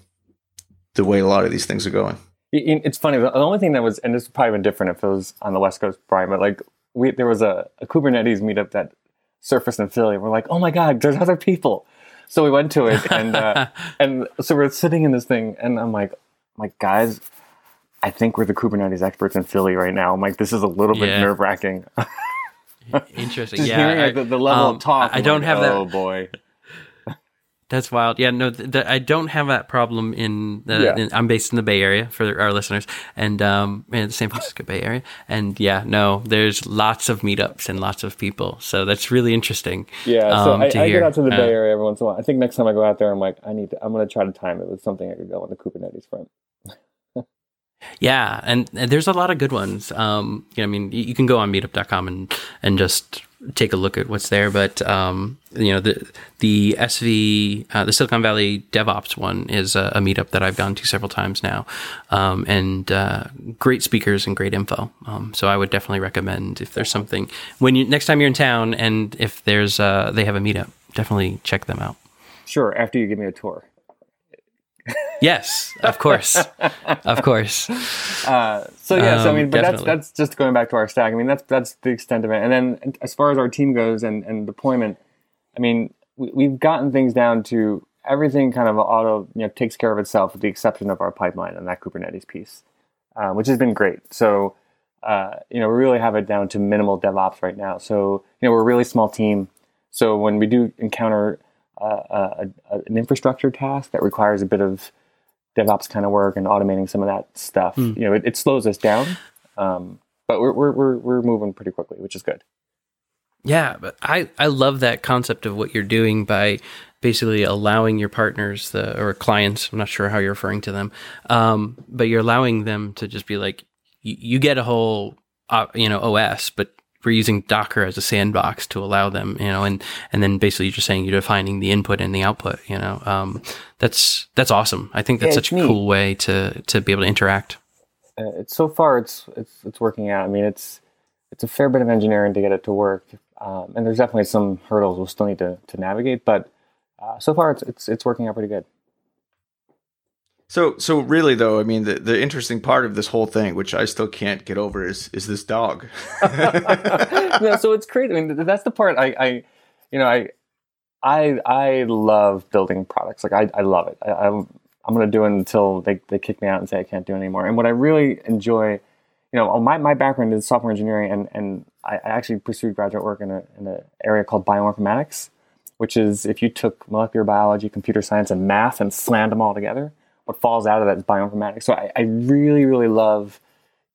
the way a lot of these things are going. It- it- It's funny. The the only thing that was, and this would probably been different if it was on the West Coast, Brian, but like we, there was a, a Kubernetes meetup that surfaced in Philly. We're like, oh my god, there's other people. So we went to it, and uh, and so we're sitting in this thing, and I'm like, I'm like guys, I think we're the Kubernetes experts in Philly right now. I'm like, this is a little bit Yeah. nerve wracking. Interesting. Just yeah, hearing I- like, the, the level um, of talk. I I'm don't like, have that. Oh boy. That's wild. Yeah, no, th- th- I don't have that problem in the. Yeah. In, I'm based in the Bay Area for our listeners, and um, in the San Francisco Bay Area, and yeah, no, there's lots of meetups and lots of people, so that's really interesting. Yeah, so um, I, to I hear. get out to the Uh, Bay Area every once in a while. I think next time I go out there, I'm like, I need to. I'm going to try to time it with something I could go on the Kubernetes front. Yeah, and, and there's a lot of good ones. Um, you know, I mean, you, you can go on Meetup.com and and just take a look at what's there. But um, you know, the the SV, uh, the Silicon Valley DevOps one is a, a meetup that I've gone to several times now, um, and uh, great speakers and great info. Um, so I would definitely recommend if there's something when you next time you're in town and if there's uh, they have a meetup, definitely check them out. Sure, after you give me a tour. Yes, of course, of course. Uh, so yeah, so I Um, mean, but definitely. that's that's just going back to our stack. I mean, that's that's the extent of it. And then as far as our team goes and, and deployment, I mean, we, we've gotten things down to everything kind of auto, you know, takes care of itself with the exception of our pipeline and that Kubernetes piece, uh, which has been great. So uh, you know, we really have it down to minimal DevOps right now. So you know, we're a really small team. So when we do encounter a, a, an infrastructure task that requires a bit of DevOps kind of work and automating some of that stuff. Mm. You know, it, it slows us down, um, but we're, we're we're we're moving pretty quickly, which is good. Yeah, but I, I love that concept of what you're doing by basically allowing your partners the or clients. I'm not sure how you're referring to them, um, but you're allowing them to just be like, you, you get a whole uh, you know OS, but we're using Docker as a sandbox to allow them, you know, and and then basically you're just saying you're defining the input and the output, you know. Um, that's that's awesome. I think that's Yeah, such a neat. cool way to to be able to interact. uh, it's so far it's it's it's working out. I mean, it's it's a fair bit of engineering to get it to work, um, and there's definitely some hurdles we'll still need to, to navigate. But uh, so far, it's it's it's working out pretty good. So, so really though, I mean, the, the interesting part of this whole thing, which I still can't get over, is is this dog. no, so it's crazy. I mean, that's the part I, I you know, I, I, I love building products. Like I, I love it. I, I'm, I'm to do it until they, they kick me out and say I can't do it anymore. And what I really enjoy, you know, my, my background is software engineering, and, and I, I actually pursued graduate work in a in an area called bioinformatics, which is if you took molecular biology, computer science, and math and slammed them all together, what falls out of that is bioinformatics. So I, I really, really love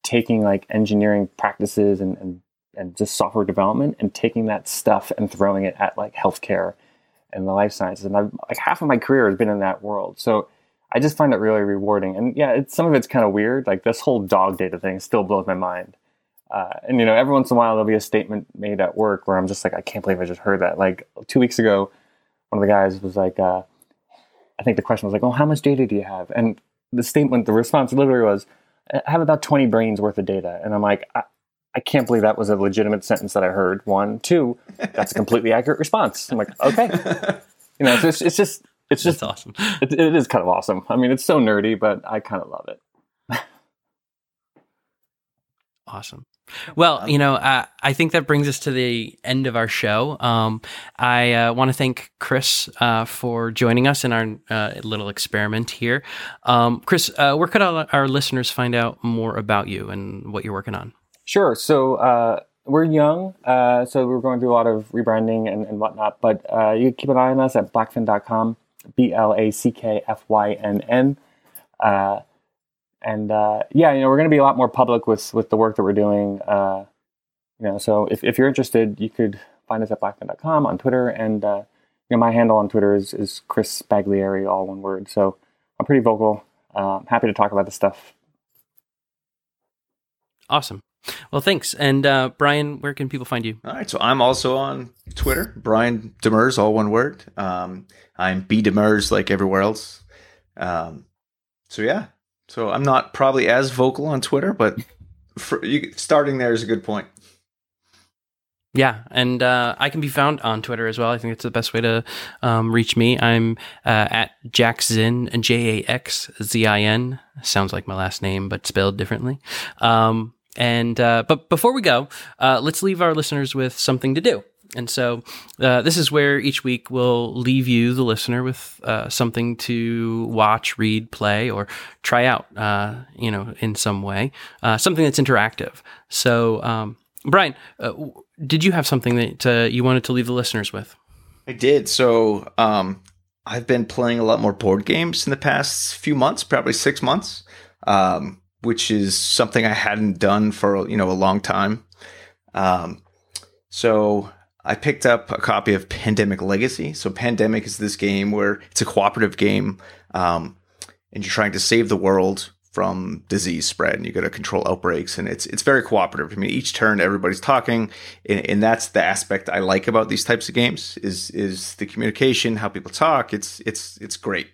taking like engineering practices and, and and just software development and taking that stuff and throwing it at like healthcare and the life sciences. And I've like half of my career has been in that world. So I just find it really rewarding. And yeah, some of it's kind of weird. Like this whole dog data thing still blows my mind. Uh, and you know, every once in a while there'll be a statement made at work where I'm just like, I can't believe I just heard that. Like two weeks ago, one of the guys was like, uh, I think the question was like, "Oh, how much data do you have?" And the statement, the response literally was, "I have about 20 brains worth of data." And I'm like, I, I can't believe that was a legitimate sentence that I heard. One, two, that's a completely accurate response. I'm like, okay, you know, it's, it's just, it's That's just, awesome. it, it is kind of awesome. I mean, it's so nerdy, but I kind of love it. Awesome. Well, you know, uh, I think that brings us to the end of our show. Um, I uh, want to thank Chris uh, for joining us in our uh, little experiment here. Um, Chris, uh, where could our, our listeners find out more about you and what you're working on? Sure. So uh, we're young, uh, so we're going through a lot of rebranding and, and whatnot. But uh, you can keep an eye on us at blackfin.com, B L A C K F Y N N. And uh, yeah, you know, we're going to be a lot more public with with the work that we're doing. Uh, you know, so if, if you're interested, you could find us at blackfin.com on Twitter, and uh, you know, my handle on Twitter is is Chris Baglieri, all one word. So I'm pretty vocal. Uh, happy to talk about this stuff. Awesome. Well, thanks. And uh, Brian, where can people find you? All right, so I'm also on Twitter, Brian Demers, all one word. Um, I'm B Demers like everywhere else. Um, so yeah, so I'm not probably as vocal on Twitter, but for, you, starting there is a good point. Yeah, and uh, I can be found on Twitter as well. I think it's the best way to um, reach me. I'm uh, at Jaxzin, J A X Z I N. Sounds like my last name, but spelled differently. Um, and uh, but before we go, uh, let's leave our listeners with something to do. And so uh, this is where each week we'll leave you, the listener, with uh, something to watch, read, play, or try out. Uh, you know, in some way, uh, something that's interactive. So, um, Brian, uh, did you have something that uh, you wanted to leave the listeners with? I did. So um, I've been playing a lot more board games in the past few months, probably six months, um, which is something I hadn't done for you know a long time. Um, so I picked up a copy of Pandemic Legacy. So Pandemic is this game where it's a cooperative game, um, and you're trying to save the world from disease spread, and you got to control outbreaks, and it's it's very cooperative. I mean, each turn everybody's talking, and, and that's the aspect I like about these types of games is is the communication, how people talk. It's it's it's great.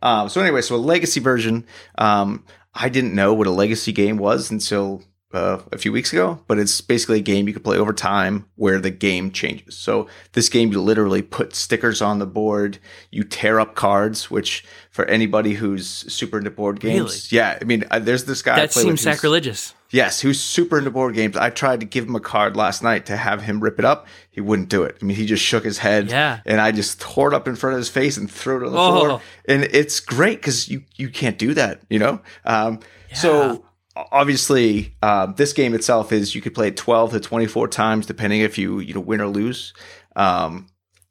Um, so anyway, so a legacy version. Um, I didn't know what a legacy game was until uh, a few weeks ago, but it's basically a game you can play over time where the game changes. So this game, you literally put stickers on the board, you tear up cards, which for anybody who's super into board games, yeah, I mean, uh, there's this guy. I That seems sacrilegious. Yes, who's super into board games. I tried to give him a card last night to have him rip it up. He wouldn't do it. I mean, he just shook his head. Yeah. And I just tore it up in front of his face and threw it on the Oh. floor. And it's great because you you can't do that, you know. Um, So obviously, uh, this game itself is you could play it twelve to twenty four times depending if you you know win or lose. Um,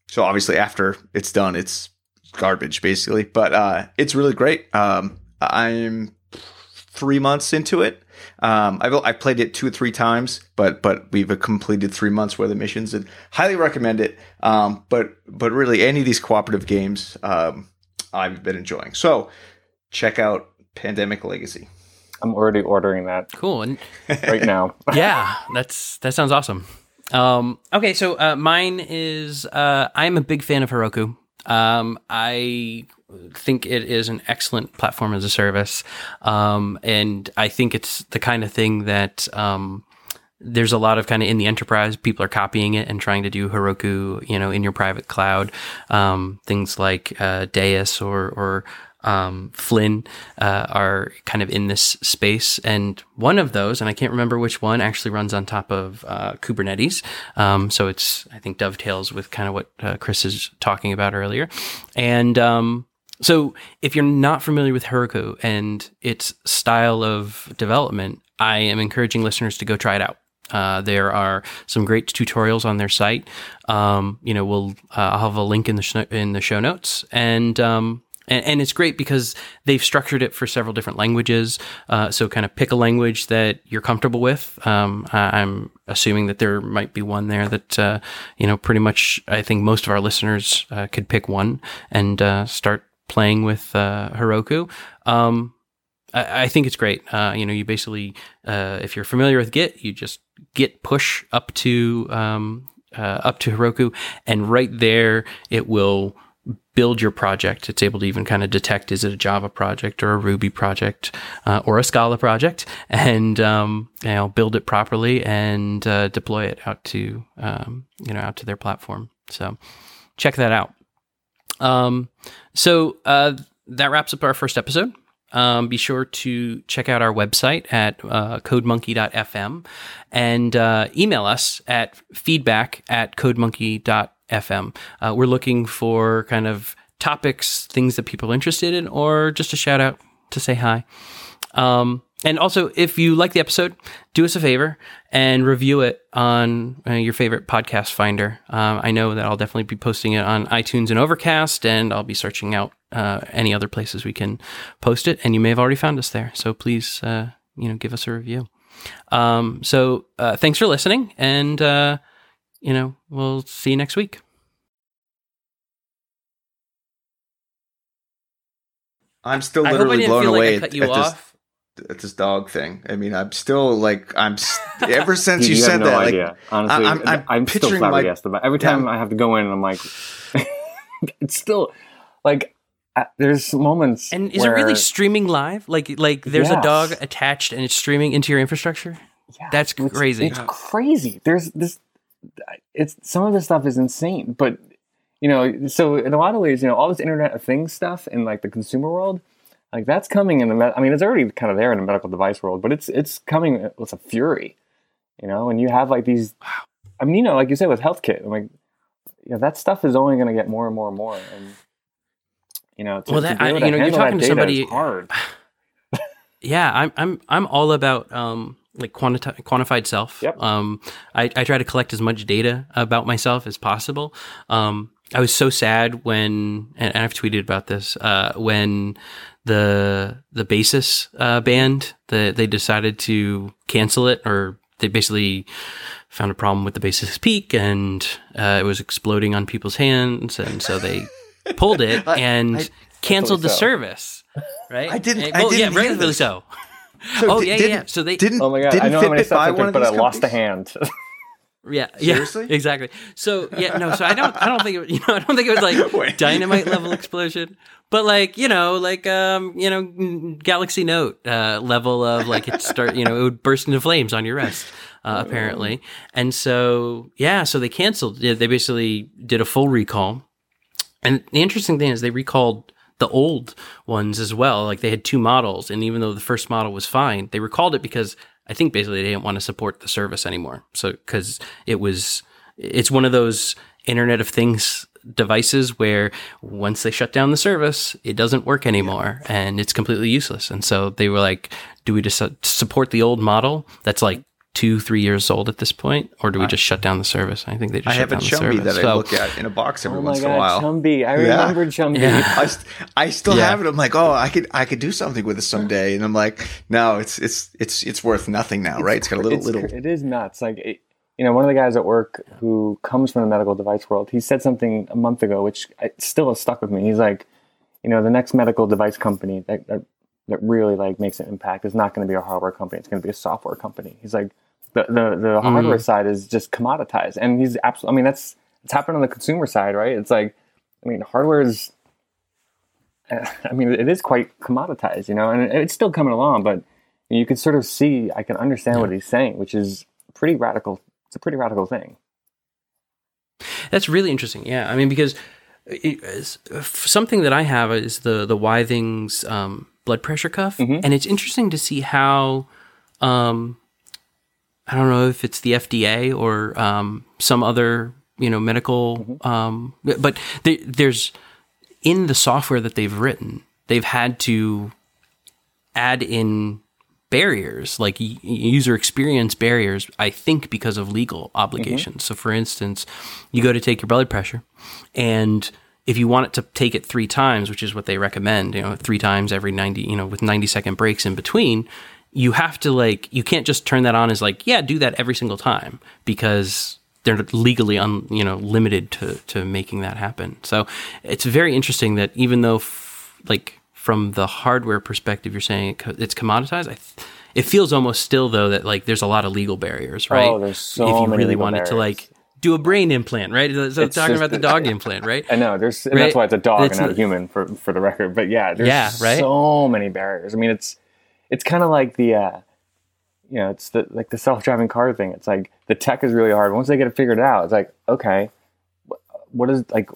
so obviously, after it's done, it's garbage basically. But uh, it's really great. Um, I'm three months into it. Um, I've I played it two or three times, but but we've completed three months worth of missions and highly recommend it. Um, but but really, any of these cooperative games, um, I've been enjoying. So check out Pandemic Legacy. I'm already ordering that Cool. And right now. yeah, that's that sounds awesome. Um, okay, so uh, mine is uh, I'm a big fan of Heroku. Um, I think it is an excellent platform as a service, um, and I think it's the kind of thing that um, there's a lot of kind of in the enterprise people are copying it and trying to do Heroku, you know, in your private cloud. Um, things like uh, Deis or or um, Flynn uh, are kind of in this space. And one of those, and I can't remember which one, actually runs on top of uh, Kubernetes. Um, so it's, I think, dovetails with kind of what uh, Chris is talking about earlier. And um, so if you're not familiar with Heroku and its style of development, I am encouraging listeners to go try it out. Uh, there are some great tutorials on their site. Um, you know, we'll uh, I'll have a link in the sh- in the show notes, and um, and, and, it's great because they've structured it for several different languages. Uh, so kind of pick a language that you're comfortable with. Um, I'm assuming that there might be one there that, uh, you know, pretty much I think most of our listeners uh, could pick one and uh, start playing with uh, Heroku. Um, I, think it's great. Uh, you know, you basically, if you're familiar with Git, you just git push up to um, up to Heroku, and right there it will build your project. It's able to even kind of detect is it a Java project or a Ruby project uh, or a Scala project, and um, you know build it properly and uh, deploy it out to um, you know out to their platform. So check that out. Um, so uh, that wraps up our first episode. Um, be sure to check out our website at uh, codemonkey.fm and uh, email us at feedback at codemonkey.fm FM. Uh, we're looking for kind of topics, things that people are interested in, or just a shout out to say hi. Um, and also, if you like the episode, do us a favor and review it on uh, your favorite podcast finder. Um, I know that I'll definitely be posting it on iTunes and Overcast, and I'll be searching out uh, any other places we can post it. And you may have already found us there, so please, uh, you know, give us a review. Um, so, uh, thanks for listening, and uh, you know, we'll see you next week. I'm still literally blown away like at, at this, at this dog thing. I mean, I'm still like I'm ever since you, you said no that. Idea. Like, Honestly, I'm, I'm, I'm still flabbergasted. My, every time yeah. I have to go in, I'm like, it's still like uh, there's moments. And is where, it really streaming live? Like like there's yes. a dog attached and it's streaming into your infrastructure. Yeah, that's crazy. It's, it's crazy. There's this it's some of this stuff is insane, but you know, so in a lot of ways, you know, all this Internet of Things stuff in like the consumer world, like that's coming in the. Me- I mean, it's already kind of there in the medical device world, but it's it's coming with a fury, you know. And you have like these. I mean, you know, like you said with HealthKit, like you know, that stuff is only going to get more and more and more, and you know, to, well, that, I, you know, you're talking to somebody hard. yeah, I'm I'm I'm all about um like quanti- quantified self. Yep. Um, I, I try to collect as much data about myself as possible. Um, I was so sad when, and I've tweeted about this, uh, when the the Basis uh, band the, they decided to cancel it, or they basically found a problem with the Basis peak, and uh, it was exploding on people's hands, and so they pulled it and I, canceled the so. service. Right? I didn't. well, I didn't yeah, rightfully so. So oh yeah, yeah. So they didn't. Oh my god! I know Fitbit how many stuff I took, but I lost a hand. Yeah, Seriously? yeah, exactly. So yeah, no, so I don't, I don't think it, you know, I don't think it was like dynamite level explosion, but like you know, like um, you know, Galaxy Note uh, level of like it start, you know, it would burst into flames on your wrist. Uh, apparently, and so yeah, so they canceled. They basically did a full recall, and the interesting thing is they recalled the old ones as well. Like they had two models, and even though the first model was fine, they recalled it because I think basically they didn't want to support the service anymore. So because it was, it's one of those Internet of Things devices where once they shut down the service, it doesn't work anymore and it's completely useless. And so they were like, do we just support the old model that's like two, three years old at this point, or do we just shut down the service? I think they just. Shut down the service. I have a Chumby that so, I look at in a box every oh once God, in a while. Chumby, I remember yeah. Chumby. Yeah. I, st- I still yeah. have it. I'm like, oh, I could, I could do something with it someday, and I'm like, no, it's, it's, it's, it's worth nothing now, right? It's got a little, it's, little. It is nuts. Like, it, you know, one of the guys at work who comes from the medical device world, he said something a month ago, which uh, still has stuck with me. He's like, you know, the next medical device company that, that, that really like makes an impact is not going to be a hardware company. It's going to be a software company. He's like the the, the hardware side is just commoditized, and he's absolutely. I mean, that's it's happened on the consumer side, right? It's like, I mean, hardware is. I mean, it is quite commoditized, you know, and it's still coming along, but you can sort of see, I can understand Yeah. what he's saying, which is pretty radical. It's a pretty radical thing. That's really interesting. Yeah, I mean because something that I have is the the Withings um, blood pressure cuff, Mm-hmm. and it's interesting to see how um, I don't know if it's the FDA or um, some other you know medical, Mm-hmm. um, but there, there's in the software that they've written, they've had to add in barriers like user experience barriers i think because of legal obligations so for instance you go to take your blood pressure and if you want it to take it three times which is what they recommend you know three times every 90 you know with 90 second breaks in between you have to like you can't just turn that on as like yeah do that every single time because they're legally un, you know limited to to making that happen so it's very interesting that even though f- like from the hardware perspective, you're saying it, co- it's commoditized. I th- it feels almost still though that like there's a lot of legal barriers, oh, right? Oh, there's so if you many really wanted to like do a brain implant, right? So It's talking just- about the dog implant, right? I know there's, and Right. that's why it's a dog It's and not a a- human for for the record. But yeah, there's Yeah, right? so many barriers. I mean, it's it's kind of like the uh, you know, it's the like the self driving car thing. It's like the tech is really hard. Once they get it figured out, it's like okay, what is like,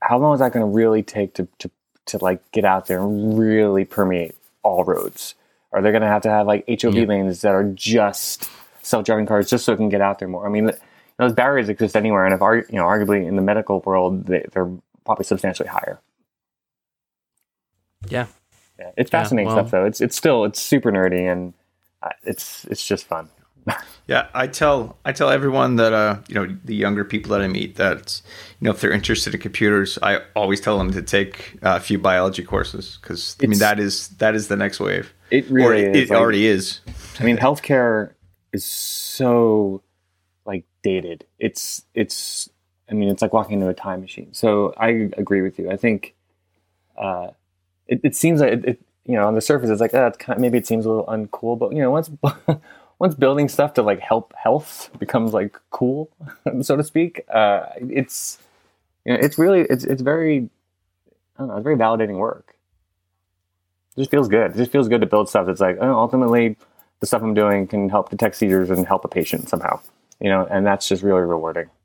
how long is that going to really take to to to like get out there and really permeate all roads? Are they going to have to have like HOV Yeah. lanes that are just self driving cars just so it can get out there more? I mean, those barriers exist anywhere, and if you know, arguably in the medical world, they, they're probably substantially higher. Yeah. Yeah, it's Yeah, fascinating well- stuff, though. It's it's still it's super nerdy, and uh, it's it's just fun. Yeah, I tell I tell everyone that uh, you know the younger people that I meet that you know if they're interested in computers, I always tell them to take uh, a few biology courses because I mean that is that is the next wave. It Or really it, is. it like- already is. I mean, healthcare is so like dated. It's it's. I mean, it's like walking into a time machine. So I agree with you. I think uh, it, it seems like it, it, you know on the surface it's like oh, it's kind of, maybe it seems a little uncool, but you know once once building stuff to like help health becomes like cool, so to speak, uh, it's you know it's really it's it's very I don't know it's very validating work. It just feels good. It just feels good to build stuff that's like oh, ultimately the stuff I'm doing can help detect seizures and help a patient somehow. You know, and that's just really rewarding.